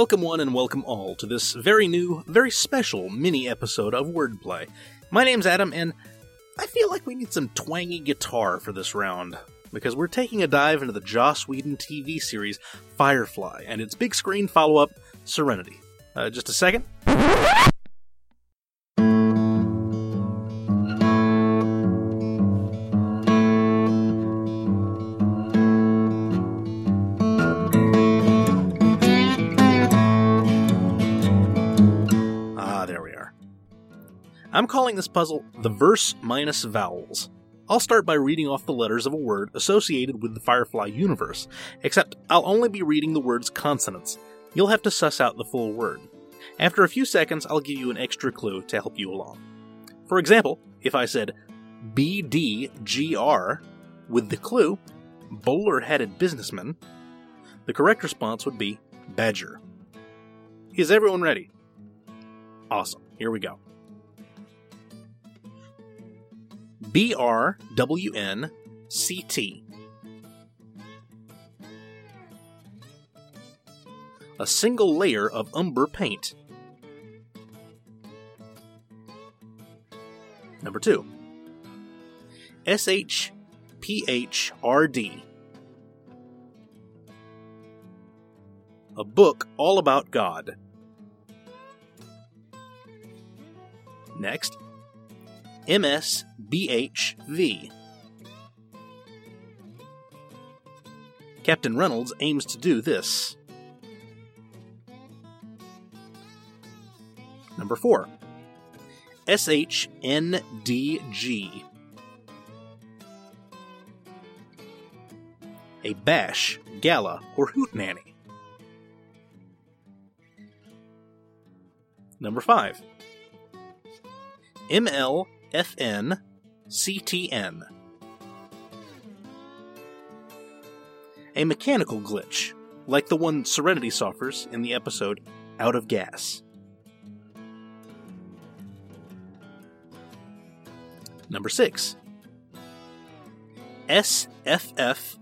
Welcome, one, and welcome all to this very new, very special mini episode of Wordplay. My name's Adam, and I feel like we need some twangy guitar for this round, because we're taking a dive into the Joss Whedon TV series Firefly and its big screen follow up, Serenity. Uh, just a second. I'm calling this puzzle the verse minus vowels. I'll start by reading off the letters of a word associated with the Firefly universe, except I'll only be reading the word's consonants. You'll have to suss out the full word. After a few seconds, I'll give you an extra clue to help you along. For example, if I said BDGR with the clue bowler headed businessman, the correct response would be Badger. Is everyone ready? Awesome. Here we go. B R W N C T. A single layer of umber paint. Number two. S H P H R D. A book all about God. Next, MSBHV. Captain Reynolds aims to do this. Number 4. SHNDG. A bash, gala, or hoot hootenanny. Number 5. MLFN CTN. A mechanical glitch, like the one Serenity suffers in the episode Out of Gas. Number 6. SFFRN.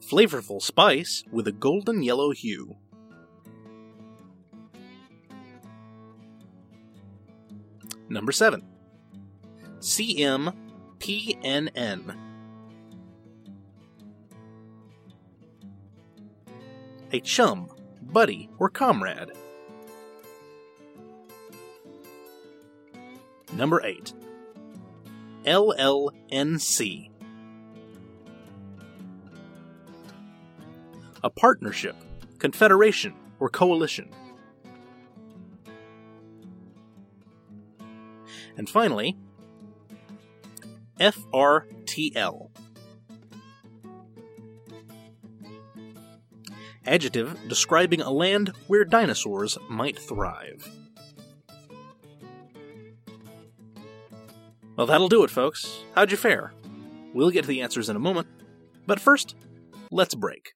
Flavorful spice with a golden yellow hue. Number 7. CMPNN. A chum, buddy, or comrade. Number 8. LLNC. A partnership, confederation, or coalition. And finally, FRTL. Adjective describing a land where dinosaurs might thrive. Well, that'll do it, folks. How'd you fare? We'll get to the answers in a moment, but first, let's break.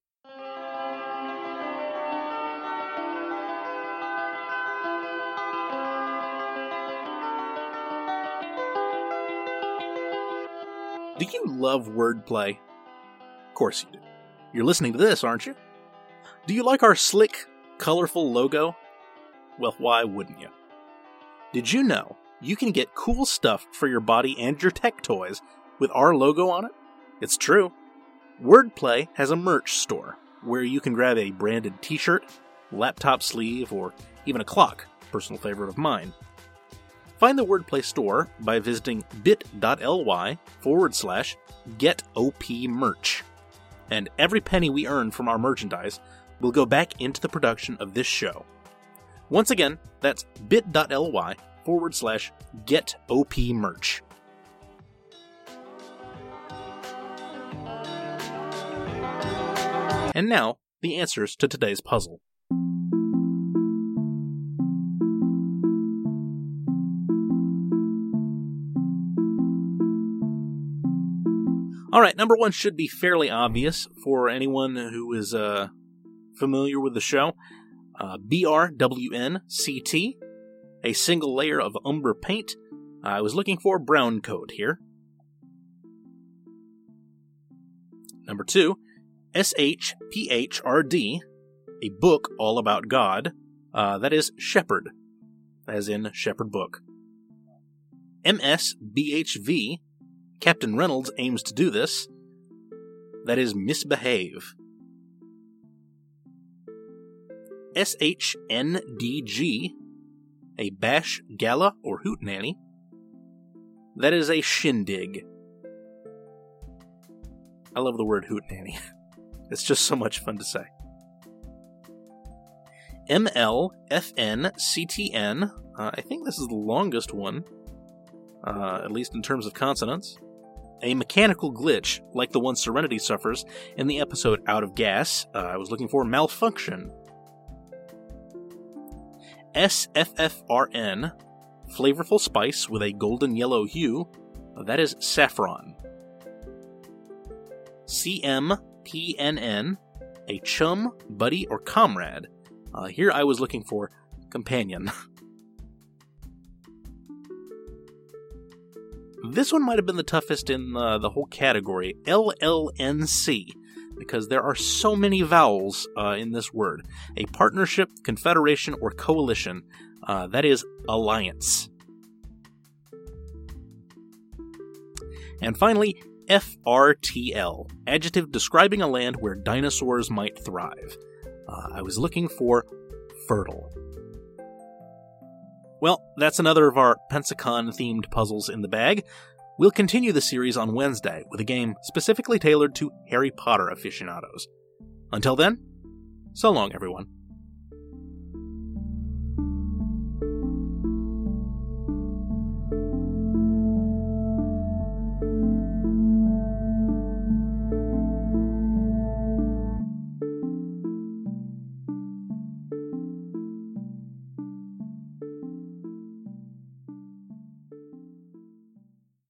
Do you love wordplay? Of course you do. You're listening to this, aren't you? Do you like our slick, colorful logo? Well, why wouldn't you? Did you know you can get cool stuff for your body and your tech toys with our logo on it? It's true. Wordplay has a merch store where you can grab a branded t shirt, laptop sleeve, or even a clock, personal favorite of mine. Find the Wordplay store by visiting bit.ly forward slash getopmerch. And every penny we earn from our merchandise will go back into the production of this show. Once again, that's bit.ly forward slash getopmerch. And now, the answers to today's puzzle. All right, number one should be fairly obvious for anyone who is uh, familiar with the show. Uh, BRWNCT, a single layer of umber paint. I was looking for brown coat here. Number two, SHPHRD, a book all about God. Uh, that is Shepherd, as in Shepherd Book. MSBHV, Captain Reynolds aims to do this. That is Misbehave. SHNDG, a bash, gala, or hootenanny. That is a shindig. I love the word hootenanny. It's just so much fun to say. MLFNCTN, uh, I think this is the longest one, uh, at least in terms of consonants. A mechanical glitch, like the one Serenity suffers in the episode Out of Gas. Uh, I was looking for malfunction. SFFRN, flavorful spice with a golden yellow hue. That is saffron. CMPNN, a chum, buddy, or comrade. Uh, here I was looking for companion. this one might have been the toughest in uh, the whole category LLNC, because there are so many vowels uh, in this word. A partnership, confederation, or coalition. Uh, that is alliance. And finally, FRTL, adjective describing a land where dinosaurs might thrive. Uh, I was looking for fertile. Well, that's another of our Pensacon themed puzzles in the bag. We'll continue the series on Wednesday with a game specifically tailored to Harry Potter aficionados. Until then, so long, everyone.